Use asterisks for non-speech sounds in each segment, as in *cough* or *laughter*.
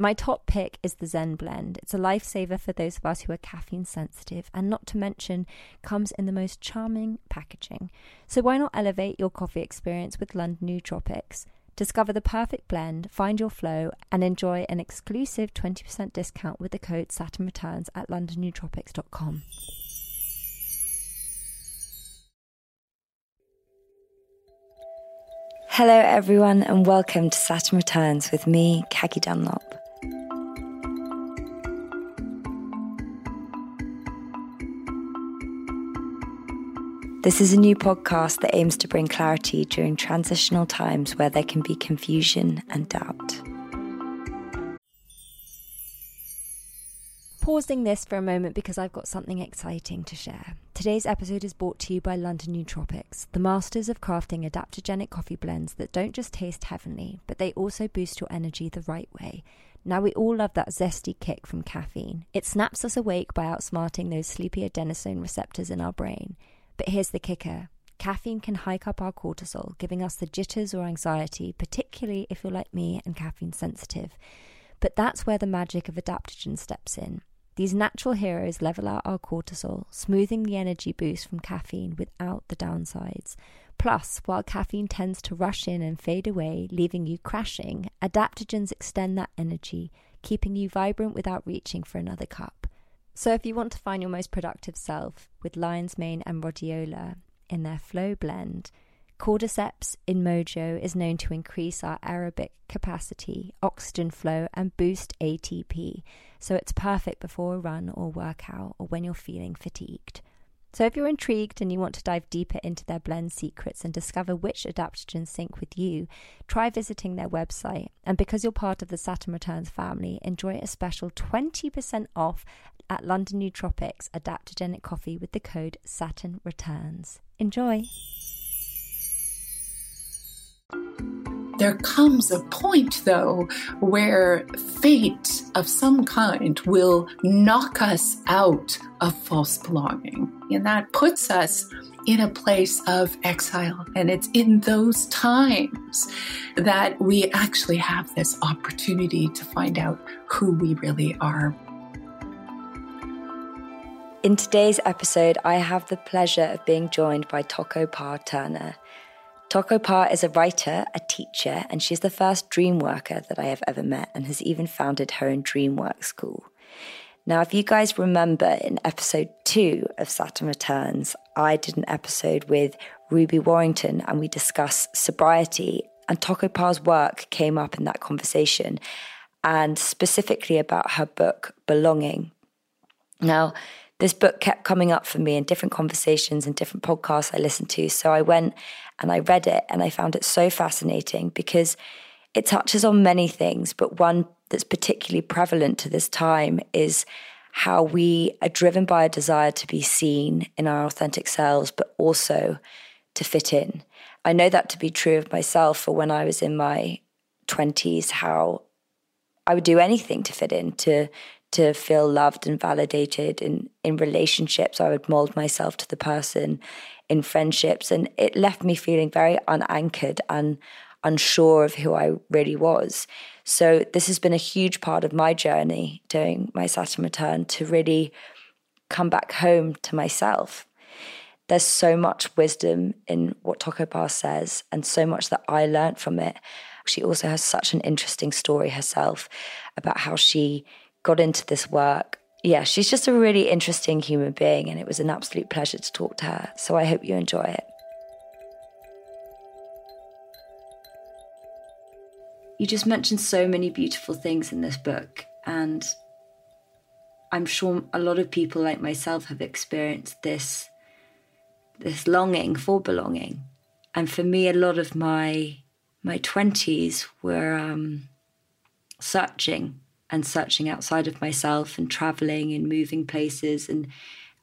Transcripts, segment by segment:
My top pick is the Zen blend. It's a lifesaver for those of us who are caffeine sensitive, and not to mention, comes in the most charming packaging. So why not elevate your coffee experience with London Nootropics? Discover the perfect blend, find your flow, and enjoy an exclusive 20% discount with the code Saturn Returns at londonnootropics.com. Hello, everyone, and welcome to Saturn Returns with me, Caggie Dunlop. This is a new podcast that aims to bring clarity during transitional times where there can be confusion and doubt. Pausing this for a moment because I've got something exciting to share. Today's episode is brought to you by London Nootropics, the masters of crafting adaptogenic coffee blends that don't just taste heavenly, but they also boost your energy the right way. Now, we all love that zesty kick from caffeine. It snaps us awake by outsmarting those sleepy adenosine receptors in our brain. But here's the kicker caffeine can hike up our cortisol, giving us the jitters or anxiety, particularly if you're like me and caffeine sensitive. But that's where the magic of adaptogen steps in. These natural heroes level out our cortisol, smoothing the energy boost from caffeine without the downsides. Plus, while caffeine tends to rush in and fade away, leaving you crashing, adaptogens extend that energy, keeping you vibrant without reaching for another cup. So, if you want to find your most productive self with lion's mane and rhodiola in their flow blend, Cordyceps in Mojo is known to increase our aerobic capacity, oxygen flow, and boost ATP. So, it's perfect before a run or workout or when you're feeling fatigued. So, if you're intrigued and you want to dive deeper into their blend secrets and discover which adaptogens sync with you, try visiting their website. And because you're part of the Saturn Returns family, enjoy a special 20% off at London Nootropics adaptogenic coffee with the code Saturn Returns. Enjoy! There comes a point, though, where fate of some kind will knock us out of false belonging. And that puts us in a place of exile. And it's in those times that we actually have this opportunity to find out who we really are. In today's episode, I have the pleasure of being joined by Toko-pa Turner. Toko-pa is a writer, a teacher, and she's the first dream worker that I have ever met and has even founded her own Dreamwork School. Now, if you guys remember in episode two of Saturn Returns, I did an episode with Ruby Warrington and we discussed sobriety, and Toko-pa's work came up in that conversation, and specifically about her book, Belonging. Now, this book kept coming up for me in different conversations and different podcasts I listened to. So I went and I read it and I found it so fascinating because it touches on many things, but one that's particularly prevalent to this time is how we are driven by a desire to be seen in our authentic selves, but also to fit in. I know that to be true of myself for when I was in my 20s, how I would do anything to fit in, to to feel loved and validated in in relationships. I would mold myself to the person in friendships, and it left me feeling very unanchored and unsure of who I really was. So this has been a huge part of my journey during my Saturn return to really come back home to myself. There's so much wisdom in what Toko says, and so much that I learned from it. She also has such an interesting story herself about how she got into this work yeah, she's just a really interesting human being, and it was an absolute pleasure to talk to her. So I hope you enjoy it. You just mentioned so many beautiful things in this book, and I'm sure a lot of people like myself have experienced this this longing for belonging. And for me, a lot of my my twenties were um, searching and searching outside of myself and traveling and moving places and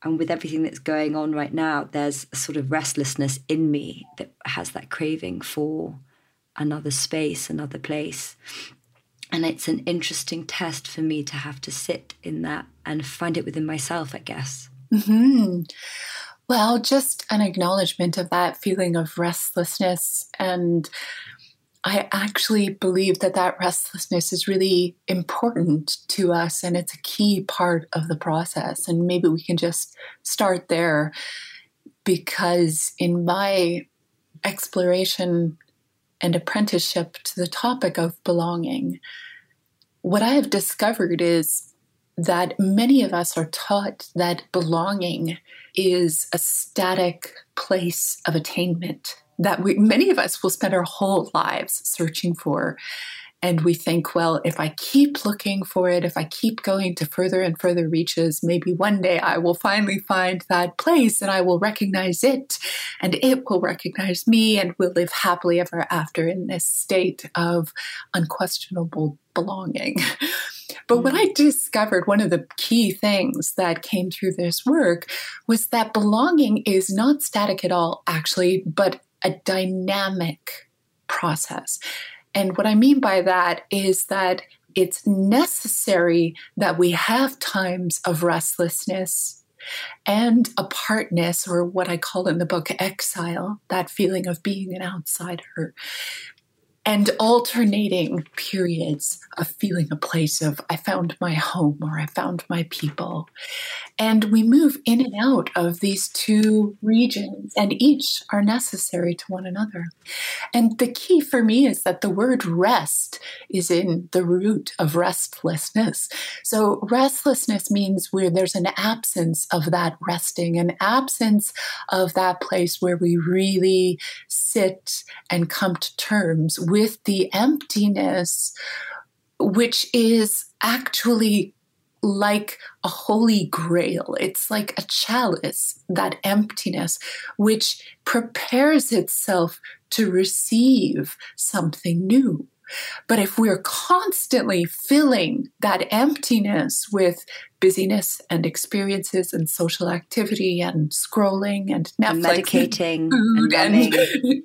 and with everything that's going on right now, there's a sort of restlessness in me that has that craving for another space, another place. And it's an interesting test for me to have to sit in that and find it within myself, I guess. Mm-hmm. Well, just an acknowledgement of that feeling of restlessness. And I actually believe that that restlessness is really important to us and it's a key part of the process. And maybe we can just start there because in my exploration and apprenticeship to the topic of belonging, what I have discovered is that many of us are taught that belonging is a static place of attainment that we, many of us will spend our whole lives searching for. And we think, well, if I keep looking for it, if I keep going to further and further reaches, maybe one day I will finally find that place and I will recognize it and it will recognize me and we'll live happily ever after in this state of unquestionable belonging. *laughs* But what I mm. discovered, one of the key things that came through this work was that belonging is not static at all, actually, but a dynamic process. And what I mean by that is that it's necessary that we have times of restlessness and apartness, or what I call in the book exile, that feeling of being an outsider and alternating periods of feeling a place of I found my home or I found my people. And we move in and out of these two regions, and each are necessary to one another. And the key for me is that the word rest is in the root of restlessness. So, restlessness means where there's an absence of that resting, an absence of that place where we really sit and come to terms with the emptiness, which is actually like a holy grail. It's like a chalice, that emptiness, which prepares itself to receive something new. But if we're constantly filling that emptiness with busyness and experiences and social activity and scrolling and Netflix medicating and, and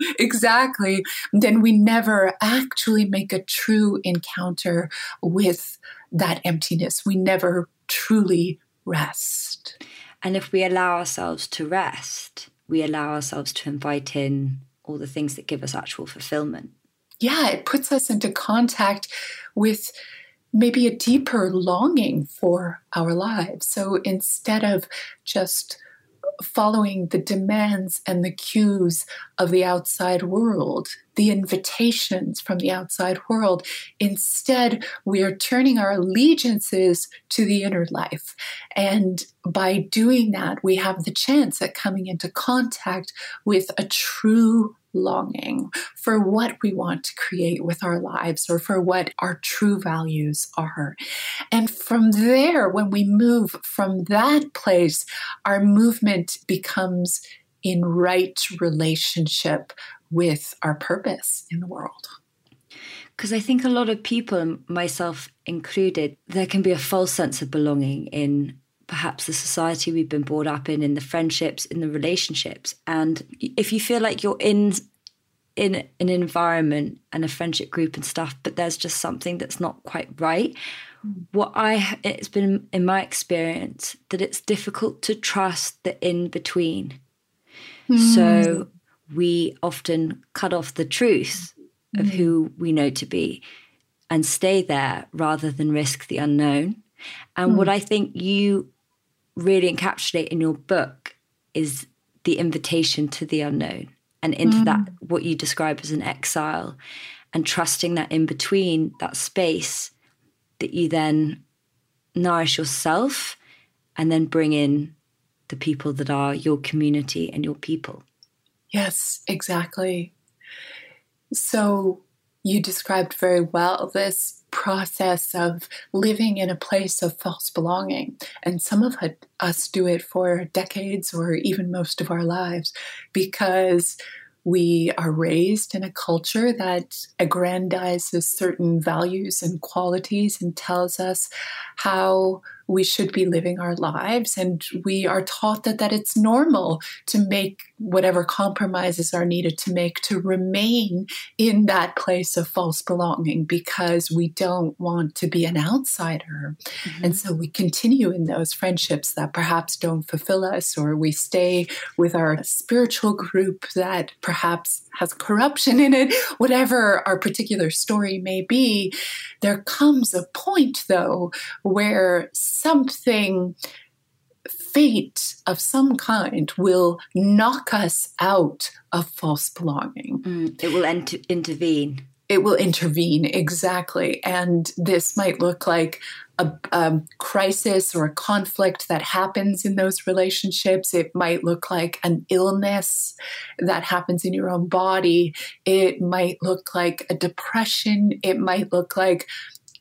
*laughs* exactly, then we never actually make a true encounter with that emptiness. We never truly rest. And if we allow ourselves to rest, we allow ourselves to invite in all the things that give us actual fulfillment yeah, it puts us into contact with maybe a deeper longing for our lives. So instead of just following the demands and the cues of the outside world, the invitations from the outside world. Instead, we are turning our allegiances to the inner life. And by doing that, we have the chance at coming into contact with a true longing for what we want to create with our lives or for what our true values are. And from there, when we move from that place, our movement becomes in right relationship with our purpose in the world. Because I think a lot of people, myself included, there can be a false sense of belonging in perhaps the society we've been brought up in, in the friendships, in the relationships. And if you feel like you're in in an environment and a friendship group and stuff, but there's just something that's not quite right. What I it's been in my experience that it's difficult to trust the in between. Mm. So we often cut off the truth mm. of who we know to be and stay there rather than risk the unknown. And mm. what I think you really encapsulate in your book is the invitation to the unknown and into mm. that, what you describe as an exile, and trusting that in between, that space, that you then nourish yourself and then bring in the people that are your community and your people. Yes, exactly. So you described very well this process of living in a place of false belonging. And some of us do it for decades or even most of our lives because we are raised in a culture that aggrandizes certain values and qualities and tells us how we should be living our lives. And we are taught that, that it's normal to make whatever compromises are needed to make to remain in that place of false belonging because we don't want to be an outsider. Mm-hmm. And so we continue in those friendships that perhaps don't fulfill us, or we stay with our spiritual group that perhaps has corruption in it, whatever our particular story may be. There comes a point, though, where something fate of some kind will knock us out of false belonging. Mm, it will ent- intervene. It will intervene, exactly. And this might look like a, a, crisis or a conflict that happens in those relationships. It might look like an illness that happens in your own body. It might look like a depression. It might look like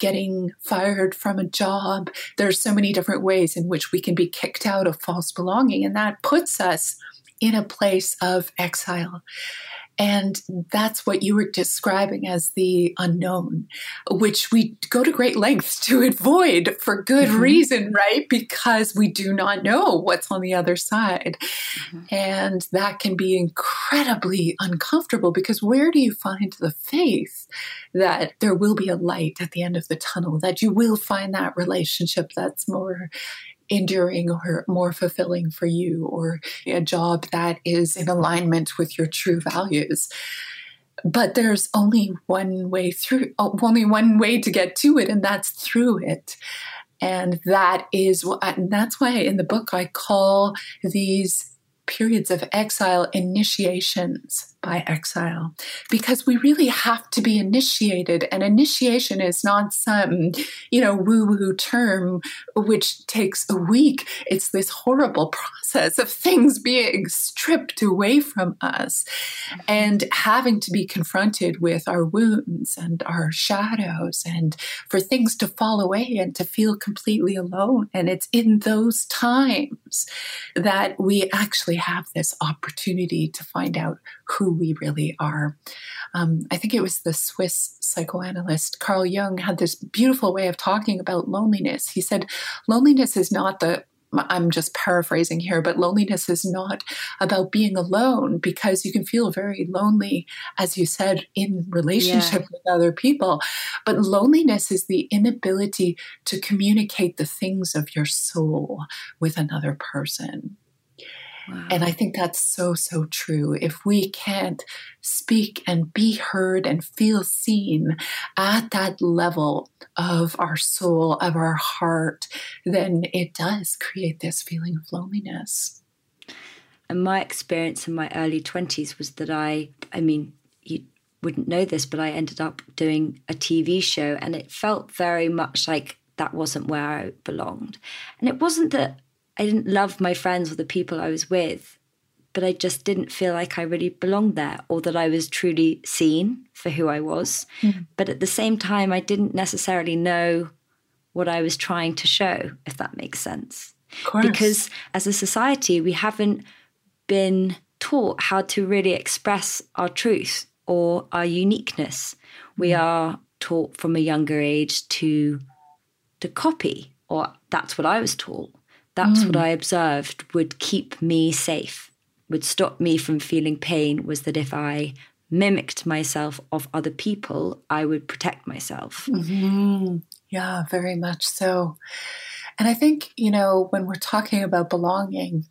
getting fired from a job. There's so many different ways in which we can be kicked out of false belonging, and that puts us in a place of exile. And that's what you were describing as the unknown, which we go to great lengths to avoid for good mm-hmm. reason, right? Because we do not know what's on the other side. Mm-hmm. And that can be incredibly uncomfortable because where do you find the faith that there will be a light at the end of the tunnel, that you will find that relationship that's more enduring or more fulfilling for you, or a job that is in alignment with your true values. But there's only one way through, uh, only one way to get to it, and that's through it. And that is, uh, and that's why in the book I call these periods of exile initiations by exile. Because we really have to be initiated and initiation is not some you know woo woo term which takes a week. It's this horrible process of things being stripped away from us and having to be confronted with our wounds and our shadows and for things to fall away and to feel completely alone. And it's in those times that we actually have this opportunity to find out who we really are. Um, I think it was the Swiss psychoanalyst Carl Jung had this beautiful way of talking about loneliness. He said, Loneliness is not the I'm just paraphrasing here, but loneliness is not about being alone because you can feel very lonely, as you said, in relationship yeah. with other people. But loneliness is the inability to communicate the things of your soul with another person. And I think that's so, so true. If we can't speak and be heard and feel seen at that level of our soul, of our heart, then it does create this feeling of loneliness. And my experience in my early 20s was that I, I mean, you wouldn't know this, but I ended up doing a TV show and it felt very much like that wasn't where I belonged. And it wasn't that I didn't love my friends or the people I was with, but I just didn't feel like I really belonged there or that I was truly seen for who I was. Mm. But at the same time, I didn't necessarily know what I was trying to show, if that makes sense. Because as a society, we haven't been taught how to really express our truth or our uniqueness. We mm. are taught from a younger age to to copy, or that's what I was taught. That's mm. what I observed would keep me safe, would stop me from feeling pain, was that if I mimicked myself of other people, I would protect myself. Mm-hmm. Yeah, very much so. And I think, you know, when we're talking about belonging,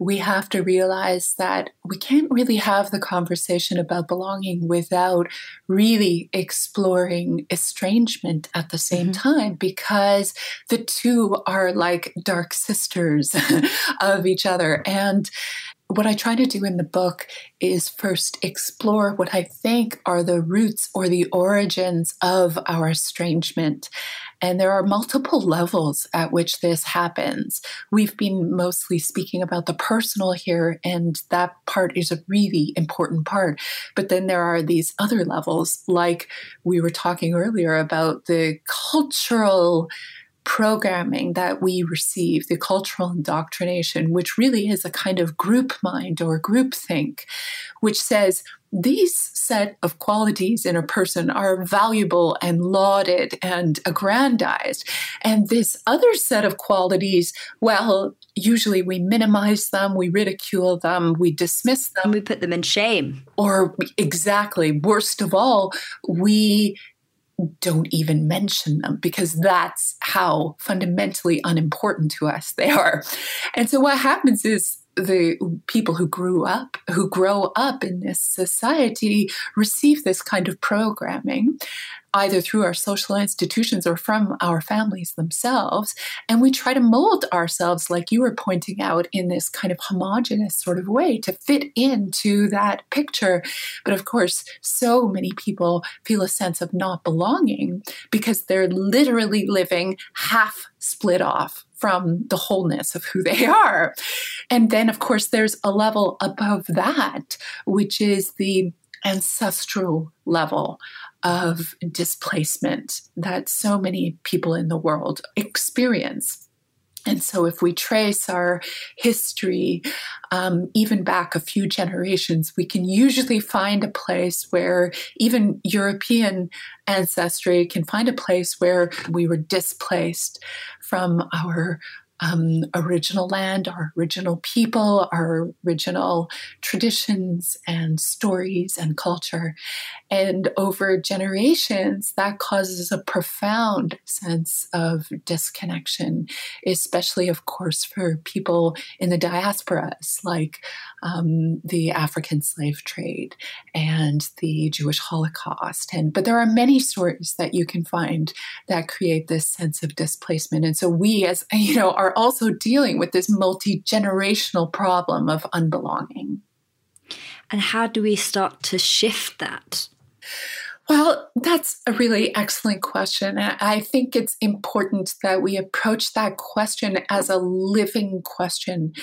we have to realize that we can't really have the conversation about belonging without really exploring estrangement at the same mm-hmm. time because the two are like dark sisters *laughs* of each other. And what I try to do in the book is first explore what I think are the roots or the origins of our estrangement And there are multiple levels at which this happens. We've been mostly speaking about the personal here, and that part is a really important part. But then there are these other levels, like we were talking earlier about the cultural programming that we receive, the cultural indoctrination, which really is a kind of group mind or group think, which says these set of qualities in a person are valuable and lauded and aggrandized. And this other set of qualities, well, usually we minimize them, we ridicule them, we dismiss them. We put them in shame. Or exactly, worst of all, we don't even mention them because that's how fundamentally unimportant to us they are. And so what happens is the people who grew up, who grow up in this society, receive this kind of programming either through our social institutions or from our families themselves. And we try to mold ourselves, like you were pointing out, in this kind of homogenous sort of way to fit into that picture. But of course, so many people feel a sense of not belonging because they're literally living half split off from the wholeness of who they are. And then, of course, there's a level above that, which is the ancestral level of displacement that so many people in the world experience. And so, if we trace our history um, even back a few generations, we can usually find a place where even European ancestry can find a place where we were displaced from our um, original land, our original people, our original traditions and stories and culture. And over generations, that causes a profound sense of disconnection, especially, of course, for people in the diasporas, like um, the African slave trade and the Jewish Holocaust. And but there are many stories that you can find that create this sense of displacement. And so we, as *laughs* you know, are also dealing with this multi generational problem of unbelonging. And how do we start to shift that? Well, that's a really excellent question. I think it's important that we approach that question as a living question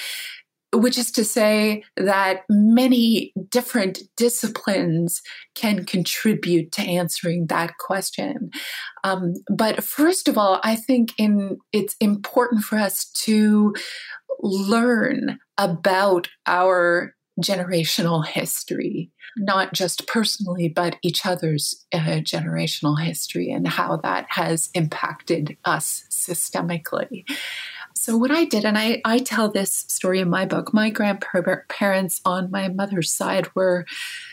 which is to say that many different disciplines can contribute to answering that question. Um, but first of all, I think in, it's important for us to learn about our generational history, not just personally, but each other's uh, generational history and how that has impacted us systemically. So, what I did, and I, I tell this story in my book, my grandparents on my mother's side were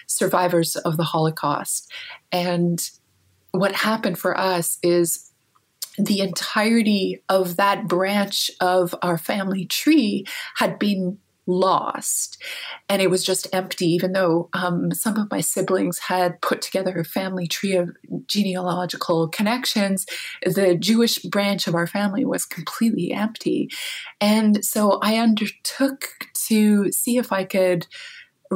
survivors of the Holocaust. And what happened for us is the entirety of that branch of our family tree had been lost. And it was just empty even though um, some of my siblings had put together a family tree of genealogical connections. The jewish branch of our family was completely empty. And so i undertook to see if i could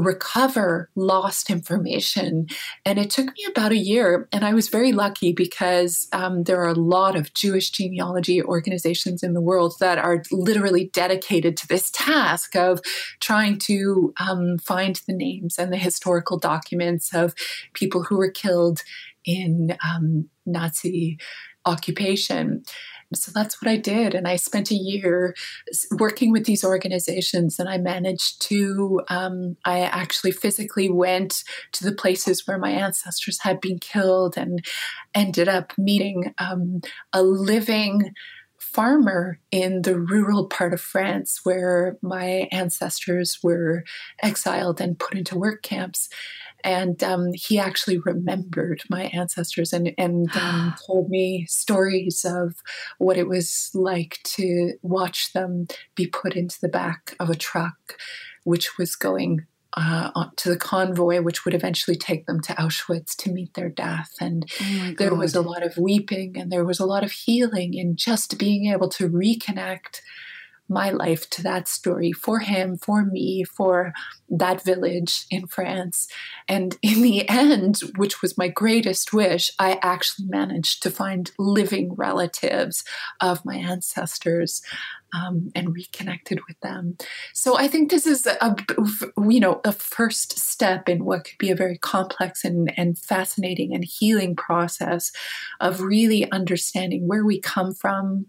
recover lost information. And it took me about a year. And I was very lucky because um, there are a lot of Jewish genealogy organizations in the world that are literally dedicated to this task of trying to um, find the names and the historical documents of people who were killed in um, Nazi occupation. So that's what I did. And I spent a year working with these organizations, and I managed to, um, I actually physically went to the places where my ancestors had been killed and ended up meeting um, a living farmer in the rural part of France where my ancestors were exiled and put into work camps and um, he actually remembered my ancestors and and um, *gasps* told me stories of what it was like to watch them be put into the back of a truck, which was going uh, to the convoy, which would eventually take them to Auschwitz to meet their death. And oh there was a lot of weeping and there was a lot of healing in just being able to reconnect my life to that story for him, for me, for that village in France. And in the end, which was my greatest wish, I actually managed to find living relatives of my ancestors um, and reconnected with them. So I think this is a you know a first step in what could be a very complex and, and fascinating and healing process of really understanding where we come from,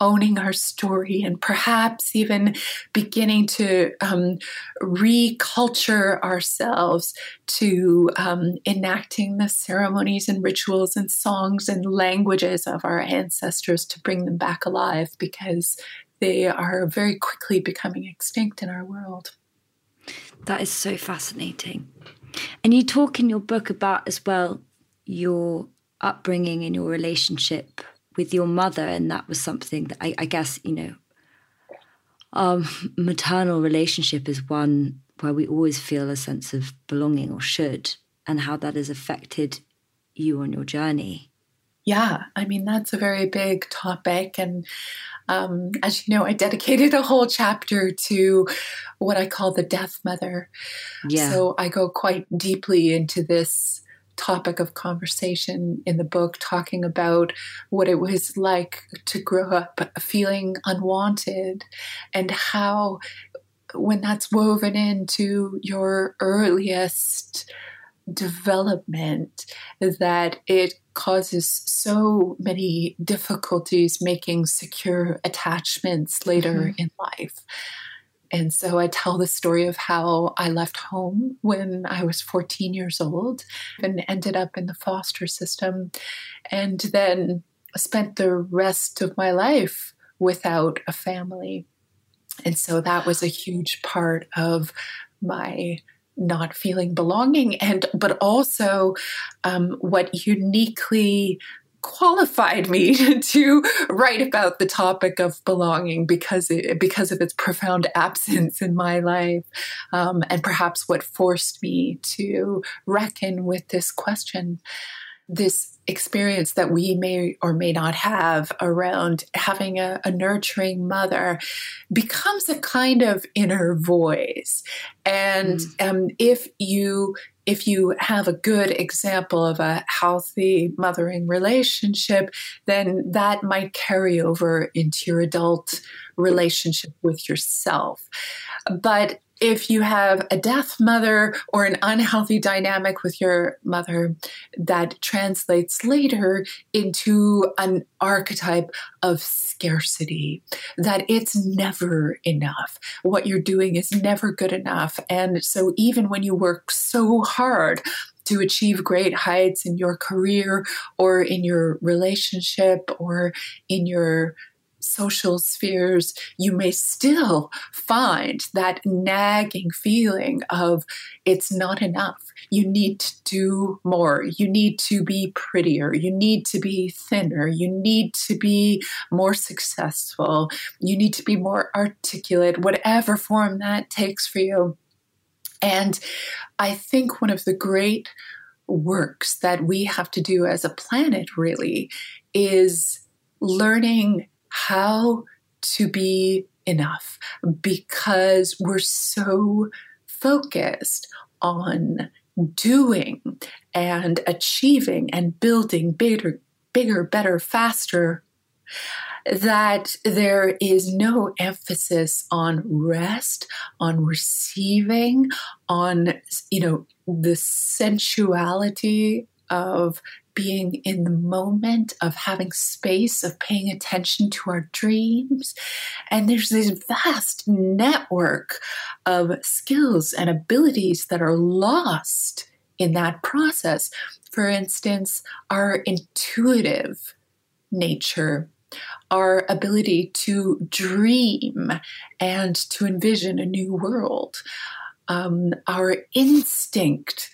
owning our story and perhaps even beginning to um, reculture ourselves to um, enacting the ceremonies and rituals and songs and languages of our ancestors to bring them back alive because they are very quickly becoming extinct in our world. That is so fascinating. And you talk in your book about as well your upbringing and your relationship with your mother, and that was something that I, I guess you know. Um, maternal relationship is one where we always feel a sense of belonging or should, and how that has affected you on your journey. Yeah, I mean, that's a very big topic. And um, as you know, I dedicated a whole chapter to what I call the death mother. Yeah. So I go quite deeply into this topic of conversation in the book, talking about what it was like to grow up feeling unwanted and how, when that's woven into your earliest development, that it causes so many difficulties making secure attachments later mm-hmm. in life. And so I tell the story of how I left home when I was 14 years old and ended up in the foster system, and then spent the rest of my life without a family. And so that was a huge part of my not feeling belonging and but also um, what uniquely qualified me *laughs* to write about the topic of belonging because it, because of its profound *laughs* absence in my life, um, and perhaps what forced me to reckon with this question, this experience that we may or may not have around having a, a nurturing mother becomes a kind of inner voice, and mm. um, if you if you have a good example of a healthy mothering relationship, then that might carry over into your adult relationship with yourself. But if you have a death mother or an unhealthy dynamic with your mother, that translates later into an archetype of scarcity, that it's never enough. What you're doing is never good enough. And so, even when you work so hard to achieve great heights in your career or in your relationship or in your social spheres, you may still find that nagging feeling of it's not enough. You need to do more. You need to be prettier. You need to be thinner. You need to be more successful. You need to be more articulate, whatever form that takes for you. And I think one of the great works that we have to do as a planet really is learning how to be enough because we're so focused on doing and achieving and building bigger, bigger, better, faster that there is no emphasis on rest, on receiving, on, you know, the sensuality of being in the moment, of having space, of paying attention to our dreams. And there's this vast network of skills and abilities that are lost in that process. For instance, our intuitive nature, our ability to dream and to envision a new world, um, our instinct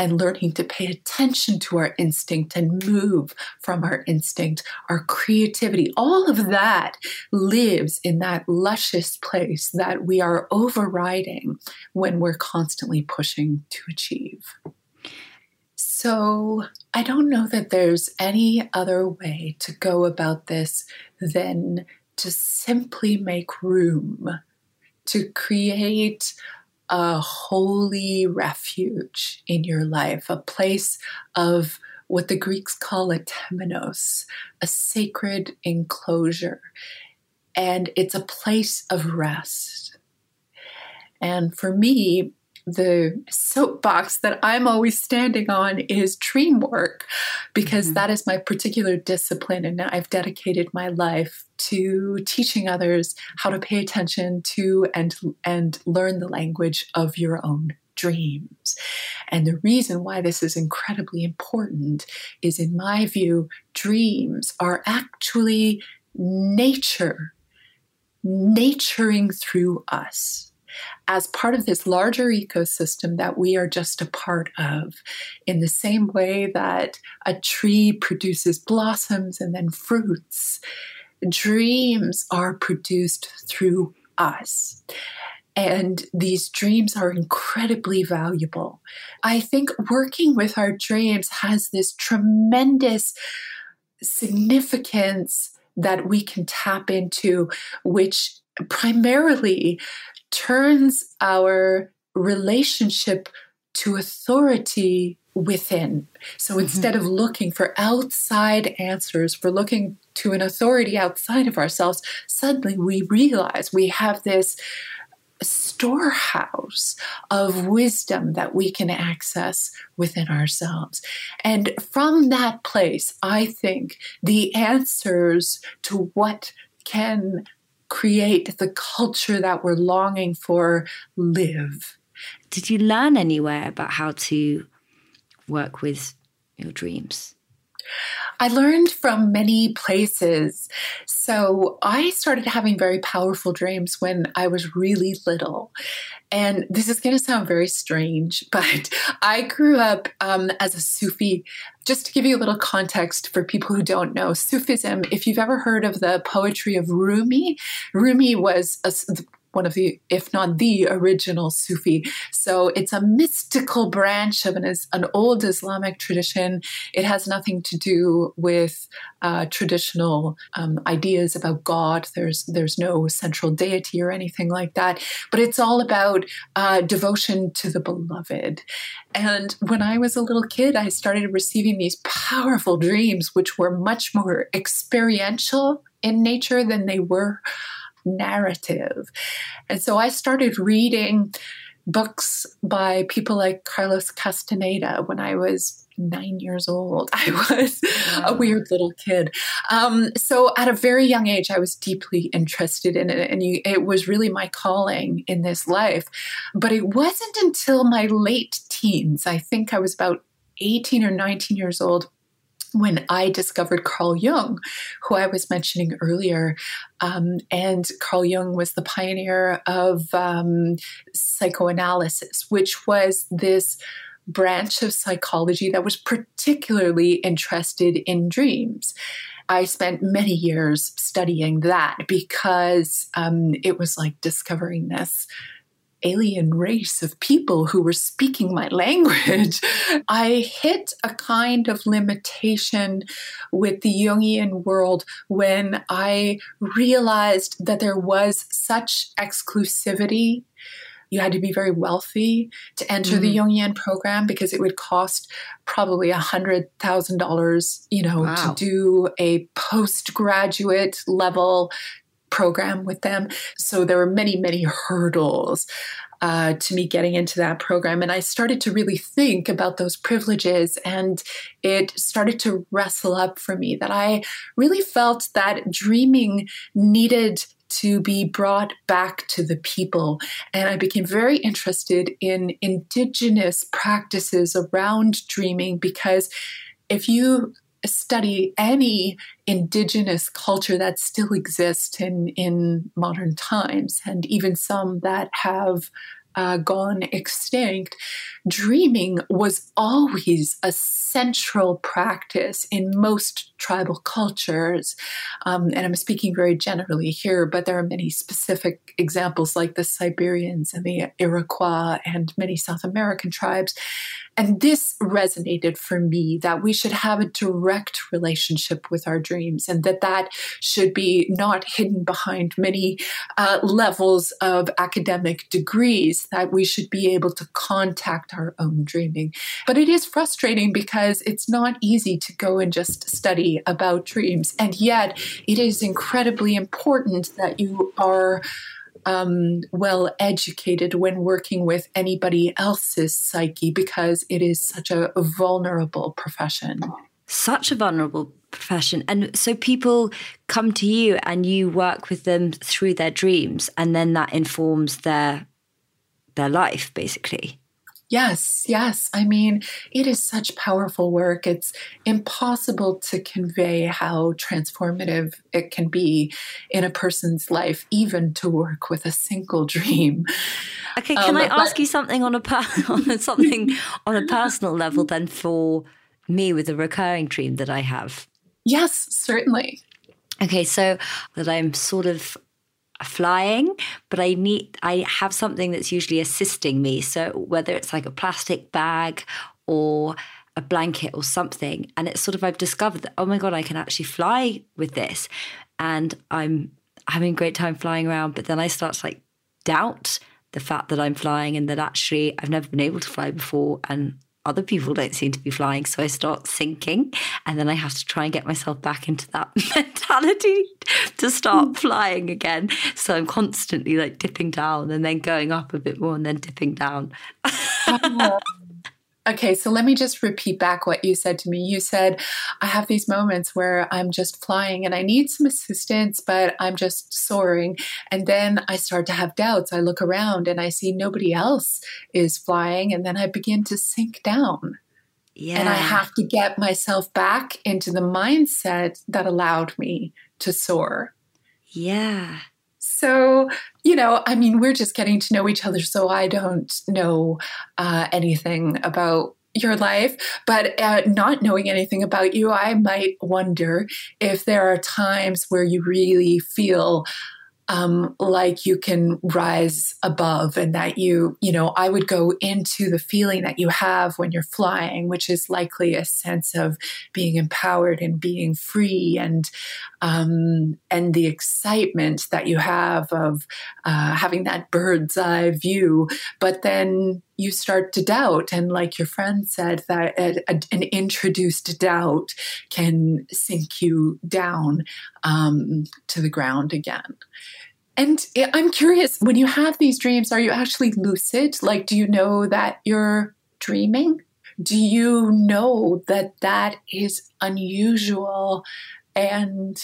and learning to pay attention to our instinct and move from our instinct, our creativity, all of that lives in that luscious place that we are overriding when we're constantly pushing to achieve. So, I don't know that there's any other way to go about this than to simply make room, to create a holy refuge in your life, a place of what the Greeks call a temenos, a sacred enclosure. And it's a place of rest. And for me, the soapbox that I'm always standing on is dream work because mm-hmm. that is my particular discipline. And I've dedicated my life to teaching others how to pay attention to and, and learn the language of your own dreams. And the reason why this is incredibly important is, in my view, dreams are actually nature, naturing through us as part of this larger ecosystem that we are just a part of, in the same way that a tree produces blossoms and then fruits, dreams are produced through us. And these dreams are incredibly valuable. I think working with our dreams has this tremendous significance that we can tap into, which primarily turns our relationship to authority within. So mm-hmm. instead of looking for outside answers, for looking to an authority outside of ourselves, suddenly we realize we have this storehouse of wisdom that we can access within ourselves. And from that place, I think the answers to what can create the culture that we're longing for live. Did you learn anywhere about how to work with your dreams? I learned from many places. So I started having very powerful dreams when I was really little. And this is going to sound very strange, *laughs* but I grew up um, as a Sufi. Just to give you a little context for people who don't know, Sufism, if you've ever heard of the poetry of Rumi, Rumi was a, one of the, if not the original Sufi. So it's a mystical branch of an, an old Islamic tradition. It has nothing to do with uh, traditional um, ideas about God. There's there's no central deity or anything like that. But it's all about uh, devotion to the beloved. And when I was a little kid, I started receiving these powerful dreams, which were much more experiential in nature than they were narrative. And so I started reading books by people like Carlos Castaneda when I was nine years old. *laughs* I was wow. a weird little kid. Um, so at a very young age, I was deeply interested in it, and you, it was really my calling in this life. But it wasn't until my late teens, I think I was about 18 or 19 years old, when I discovered Carl Jung, who I was mentioning earlier. Um, and Carl Jung was the pioneer of um, psychoanalysis, which was this branch of psychology that was particularly interested in dreams. I spent many years studying that because um, it was like discovering this alien race of people who were speaking my language, *laughs* I hit a kind of limitation with the Jungian world when I realized that there was such exclusivity you had to be very wealthy to enter mm. the Jungian program because it would cost probably a hundred thousand dollars, you know, wow. to do a postgraduate level program with them. So there were many, many hurdles. Uh, to me getting into that program. And I started to really think about those privileges, and it started to wrestle up for me that I really felt that dreaming needed to be brought back to the people. And I became very interested in indigenous practices around dreaming because if you study any indigenous culture that still exists in, in modern times, and even some that have uh, gone extinct, dreaming was always a central practice in most tribal cultures. Um, and I'm speaking very generally here, but there are many specific examples like the Siberians and the Iroquois and many South American tribes. And this resonated for me that we should have a direct relationship with our dreams and that that should be not hidden behind many uh, levels of academic degrees, that we should be able to contact our own dreaming. But it is frustrating because it's not easy to go and just study about dreams. And yet, it is incredibly important that you are um, well educated when working with anybody else's psyche because it is such a vulnerable profession. Such a vulnerable profession. And so people come to you and you work with them through their dreams and then that informs their their life basically. Yes, yes. I mean, it is such powerful work. It's impossible to convey how transformative it can be in a person's life, even to work with a single *laughs* dream. Okay, can um, I ask but- you something on a per- *laughs* on something on a personal level then for me with a recurring dream that I have? Yes, certainly. Okay, so that I'm sort of flying, but I need I have something that's usually assisting me. So whether it's like a plastic bag or a blanket or something, and it's sort of I've discovered that oh my god, I can actually fly with this, and I'm having a great time flying around. But then I start to like doubt the fact that I'm flying and that actually I've never been able to fly before, and other people don't seem to be flying. So I start sinking. And then I have to try and get myself back into that *laughs* mentality to start hmm. flying again. So I'm constantly like dipping down and then going up a bit more and then dipping down. *laughs* Okay, so let me just repeat back what you said to me. You said, I have these moments where I'm just flying and I need some assistance, but I'm just soaring. And then I start to have doubts. I look around and I see nobody else is flying, and then I begin to sink down. Yeah. And I have to get myself back into the mindset that allowed me to soar. Yeah. So, you know, I mean, we're just getting to know each other. So I don't know uh, anything about your life, but uh, not knowing anything about you, I might wonder if there are times where you really feel um, like you can rise above and that you, you know, I would go into the feeling that you have when you're flying, which is likely a sense of being empowered and being free and, um, and the excitement that you have of uh, having that bird's eye view. But then you start to doubt. And like your friend said, that a, a, an introduced doubt can sink you down um, to the ground again. And I'm curious, when you have these dreams, are you actually lucid? Like, do you know that you're dreaming? Do you know that that is unusual and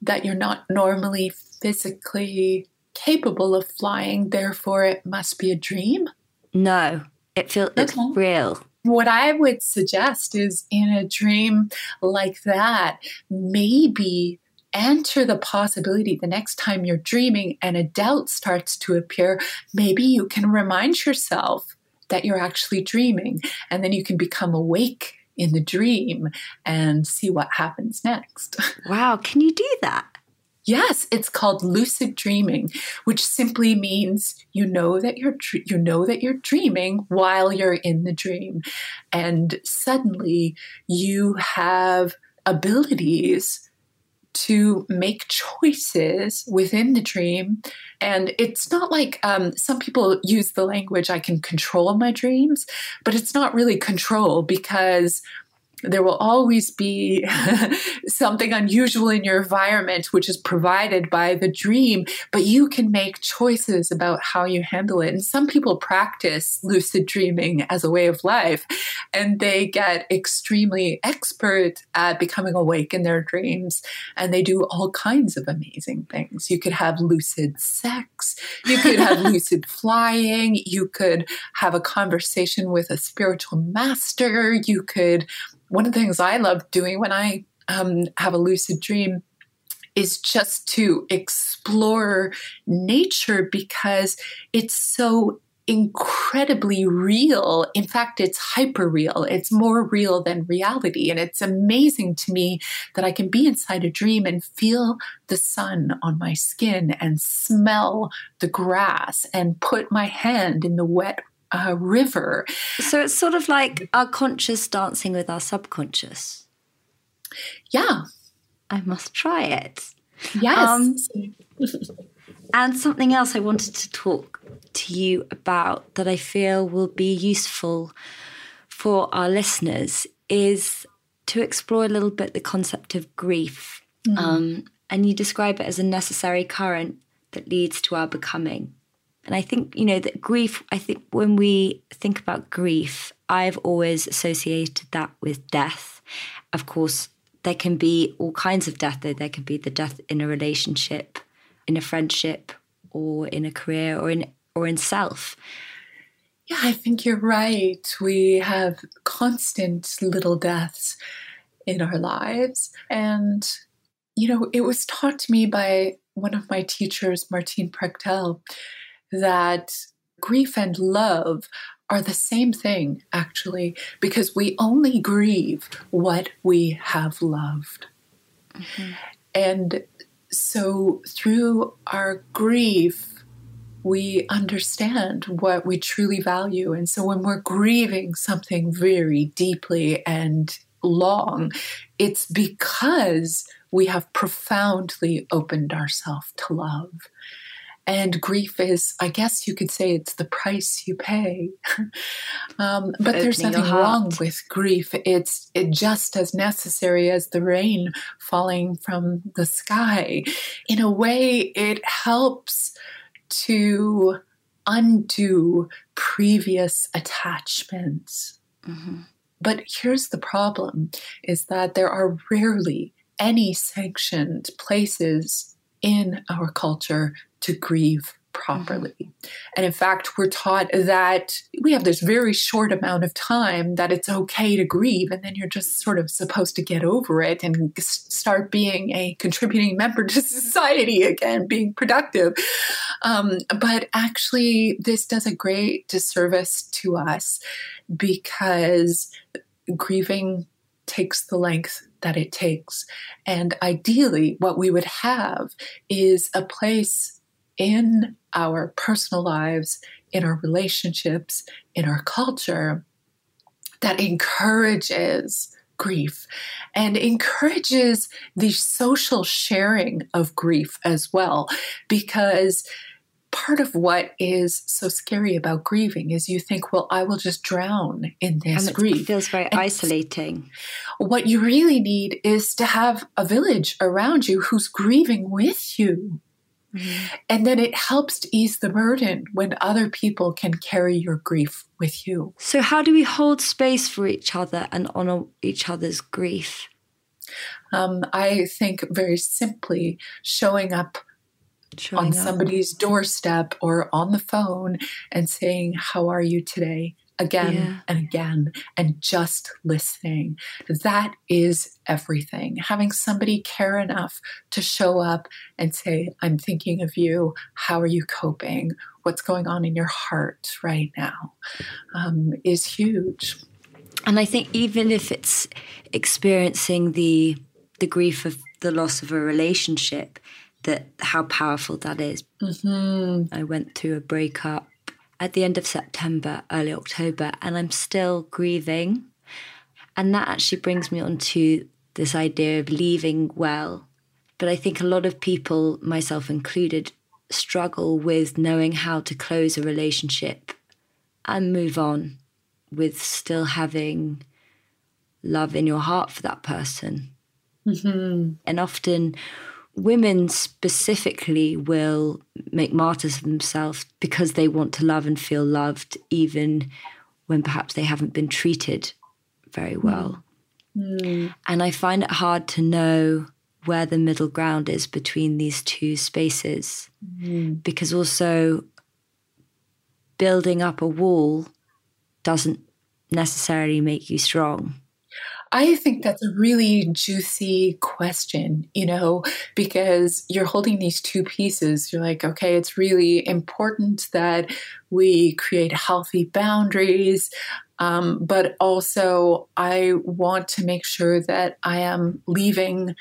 that you're not normally physically capable of flying, therefore it must be a dream? No, it feels okay. it's real. What I would suggest is in a dream like that, maybe enter the possibility the next time you're dreaming and a doubt starts to appear, maybe you can remind yourself that you're actually dreaming. And then you can become awake in the dream and see what happens next. *laughs* Wow. Can you do that? Yes, it's called lucid dreaming, which simply means you know that you're you know that you're dreaming while you're in the dream and suddenly you have abilities to make choices within the dream. And it's not like um, some people use the language, I can control my dreams, but it's not really control because there will always be *laughs* something unusual in your environment, which is provided by the dream, but you can make choices about how you handle it. And some people practice lucid dreaming as a way of life, and they get extremely expert at becoming awake in their dreams, and they do all kinds of amazing things. You could have lucid sex, you could have *laughs* lucid flying, you could have a conversation with a spiritual master, you could one of the things I love doing when I um, have a lucid dream is just to explore nature because it's so incredibly real. In fact, it's hyper real. It's more real than reality. And it's amazing to me that I can be inside a dream and feel the sun on my skin and smell the grass and put my hand in the wet uh, river. So it's sort of like our conscious dancing with our subconscious. Yeah. I must try it. Yes. Um, and something else I wanted to talk to you about that I feel will be useful for our listeners is to explore a little bit the concept of grief. Mm. Um, and you describe it as a necessary current that leads to our becoming. And I think, you know, that grief, I think when we think about grief, I've always associated that with death. Of course, there can be all kinds of death, though. There can be the death in a relationship, in a friendship, or in a career, or in or in self. Yeah, I think you're right. We have constant little deaths in our lives. And, you know, it was taught to me by one of my teachers, Martín Prechtel, that grief and love are the same thing, actually, because we only grieve what we have loved. Mm-hmm. And so through our grief, we understand what we truly value. And so when we're grieving something very deeply and long, it's because we have profoundly opened ourselves to love. And grief is, I guess you could say, it's the price you pay. *laughs* um, but there's nothing wrong with grief. It's it just as necessary as the rain falling from the sky. In a way, it helps to undo previous attachments. Mm-hmm. But here's the problem is that there are rarely any sanctioned places in our culture to grieve properly. Mm-hmm. And in fact, we're taught that we have this very short amount of time that it's okay to grieve, and then you're just sort of supposed to get over it and start being a contributing member to *laughs* society again, being productive. Um, but actually, this does a great disservice to us because grieving takes the length that it takes. And ideally, what we would have is a place in our personal lives, in our relationships, in our culture that encourages grief and encourages the social sharing of grief as well. Because part of what is so scary about grieving is you think, well, I will just drown in this and grief. It feels very and isolating. What you really need is to have a village around you who's grieving with you. Mm-hmm. And then it helps to ease the burden when other people can carry your grief with you. So, how do we hold space for each other and honor each other's grief? Um, I think very simply showing up showing on up. somebody's doorstep or on the phone and saying, How are you today? Again yeah. and again and just listening. That is everything. Having somebody care enough to show up and say, I'm thinking of you. How are you coping? What's going on in your heart right now um, is huge. And I think even if it's experiencing the the grief of the loss of a relationship, that how powerful that is. Mm-hmm. I went through a breakup at the end of September, early October, and I'm still grieving. And that actually brings me on to this idea of leaving well. But I think a lot of people, myself included, struggle with knowing how to close a relationship and move on with still having love in your heart for that person. Mm-hmm. And often women specifically will make martyrs of themselves because they want to love and feel loved, even when perhaps they haven't been treated very well. Mm. And I find it hard to know where the middle ground is between these two spaces mm. because also building up a wall doesn't necessarily make you strong. I think that's a really juicy question, you know, because you're holding these two pieces. You're like, okay, it's really important that we create healthy boundaries. Um, but also, I want to make sure that I am leaving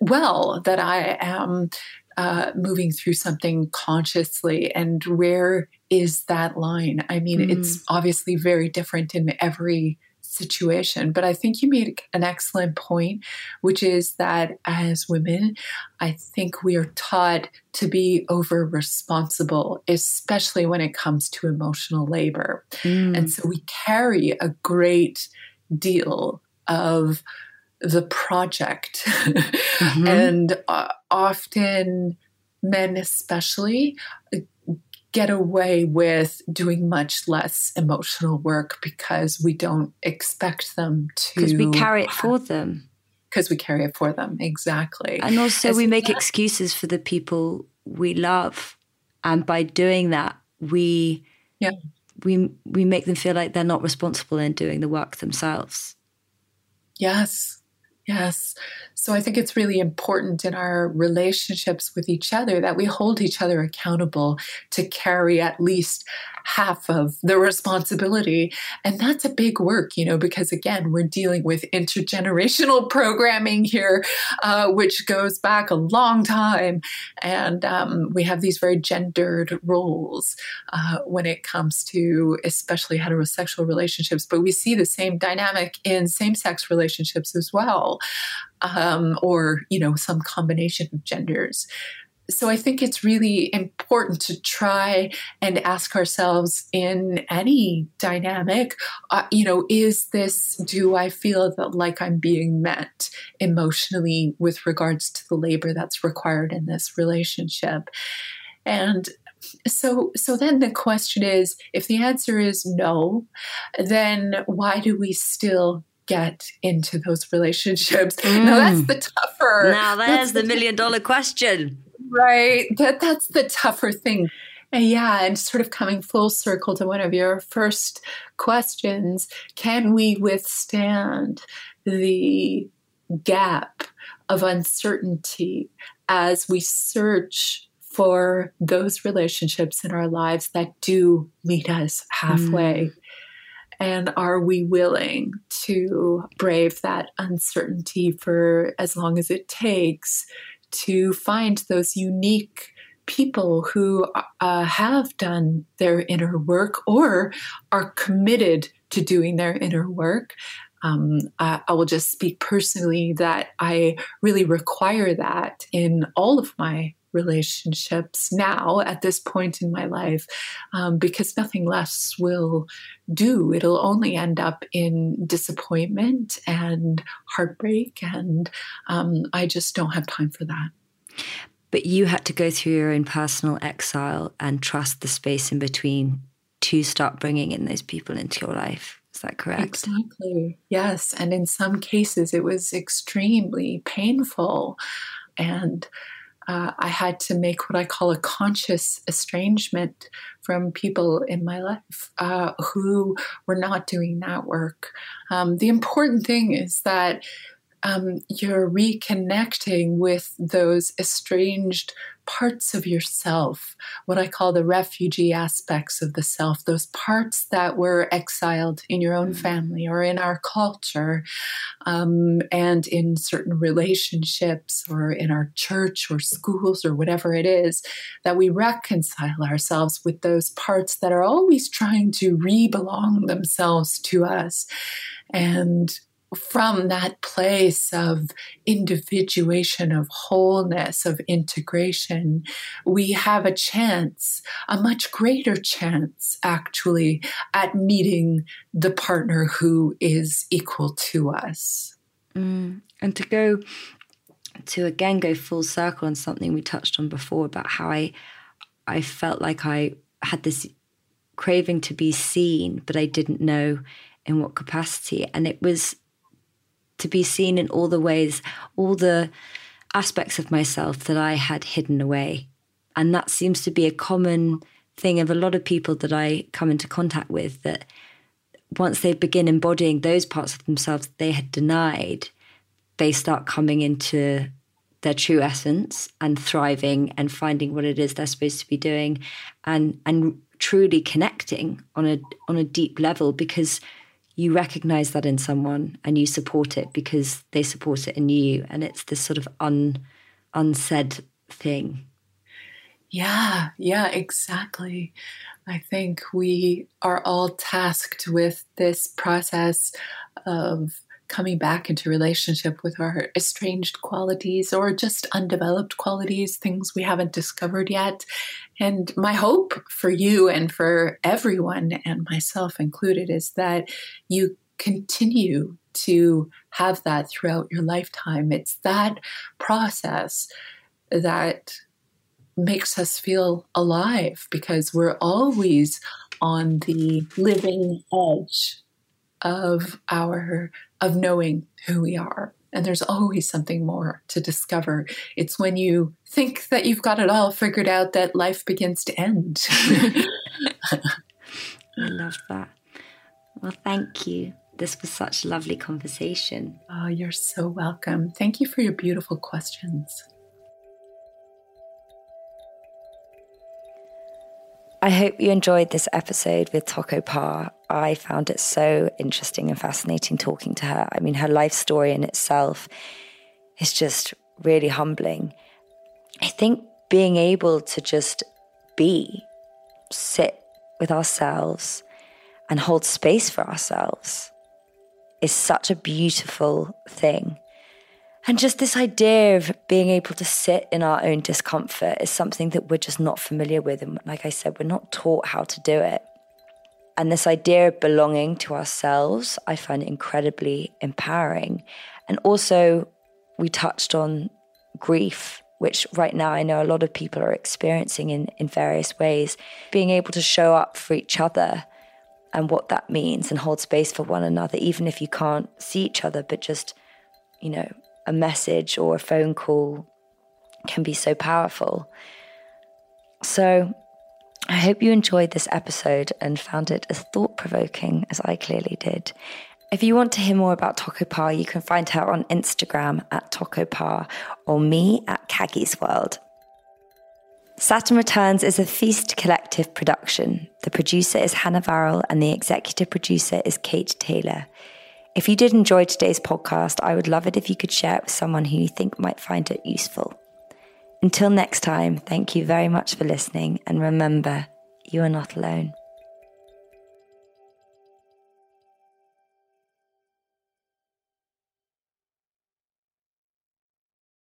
well, that I am uh, moving through something consciously and where is that line i mean mm. it's obviously very different in every situation. But I think you made an excellent point, which is that as women, I think we are taught to be over responsible, especially when it comes to emotional labor. Mm. And so we carry a great deal of the project. *laughs* Mm-hmm. and uh, often, men especially, get away with doing much less emotional work because we don't expect them to. Because we carry it for them. Because we carry it for them, exactly. And also, As we make that, excuses for the people we love. And by doing that, we. Yeah. We, we make them feel like they're not responsible in doing the work themselves. Yes, Yes. So I think it's really important in our relationships with each other that we hold each other accountable to carry at least half of the responsibility. And that's a big work, you know, because again, we're dealing with intergenerational *laughs* programming here, uh, which goes back a long time. And um, we have these very gendered roles uh, when it comes to especially heterosexual relationships. But we see the same dynamic in same sex relationships as well um, or you know some combination of genders so I think it's really important to try and ask ourselves in any dynamic, uh, you know, is this, do I feel that like I'm being met emotionally with regards to the labor that's required in this relationship? And so so then the question is if the answer is no then why do we still get into those relationships. Mm. *laughs* Now that's the tougher. Now *laughs* there's the, the million dollar question. Right. That that's the tougher thing. And yeah, and sort of coming full circle to one of your first questions, can we withstand the gap of uncertainty as we search for those relationships in our lives that do meet us halfway? Mm. And are we willing to brave that uncertainty for as long as it takes to find those unique people who uh, have done their inner work or are committed to doing their inner work? Um, I, I, will just speak personally that I really require that in all of my relationships now at this point in my life um, because nothing less will do. It'll only end up in disappointment and heartbreak, and um, I just don't have time for that. But you had to go through your own personal exile and trust the space in between to start bringing in those people into your life. Is that correct? Exactly. Yes. And in some cases, it was extremely painful. And uh, I had to make what I call a conscious estrangement from people in my life uh, who were not doing that work. Um, the important thing is that um, you're reconnecting with those estranged parts of yourself, what I call the refugee aspects of the self, those parts that were exiled in your own mm. family or in our culture, um, and in certain relationships or in our church or schools or whatever it is, that we reconcile ourselves with those parts that are always trying to re belong themselves to us. And from that place of individuation, of wholeness, of integration, we have a chance, a much greater chance, actually, at meeting the partner who is equal to us. Mm. And to go, to again go full circle on something we touched on before about how I, I felt like I had this craving to be seen, but I didn't know in what capacity. And it was to be seen in all the ways, all the aspects of myself that I had hidden away. And that seems to be a common thing of a lot of people that I come into contact with that once they begin embodying those parts of themselves they had denied, they start coming into their true essence and thriving and finding what it is they're supposed to be doing and and truly connecting on a on a deep level because you recognize that in someone and you support it because they support it in you and it's this sort of un, unsaid thing. Yeah, yeah, exactly. I think we are all tasked with this process of coming back into relationship with our estranged qualities or just undeveloped qualities, things we haven't discovered yet. And my hope for you and for everyone, and myself included, is that you continue to have that throughout your lifetime. It's that process that makes us feel alive because we're always on the living edge of our of knowing who we are. And there's always something more to discover. It's when you think that you've got it all figured out that life begins to end. *laughs* I love that. Well thank you. This was such a lovely conversation. Oh you're so welcome. Thank you for your beautiful questions I hope you enjoyed this episode with Toko-pa. I found it so interesting and fascinating talking to her. I mean, her life story in itself is just really humbling. I think being able to just be, sit with ourselves, and hold space for ourselves is such a beautiful thing. And just this idea of being able to sit in our own discomfort is something that we're just not familiar with. And like I said, we're not taught how to do it. And this idea of belonging to ourselves, I find incredibly empowering. And also, we touched on grief, which right now I know a lot of people are experiencing in, in various ways. Being able to show up for each other and what that means and hold space for one another, even if you can't see each other, but just, you know, a message or a phone call can be so powerful. So, I hope you enjoyed this episode and found it as thought provoking as I clearly did. If you want to hear more about Toko-pa, you can find her on Instagram at Toko-pa or me at Caggie's World. Saturn Returns is a Feast Collective production. The producer is Hannah Varrell and the executive producer is Kate Taylor. If you did enjoy today's podcast, I would love it if you could share it with someone who you think might find it useful. Until next time, thank you very much for listening, and remember, you are not alone.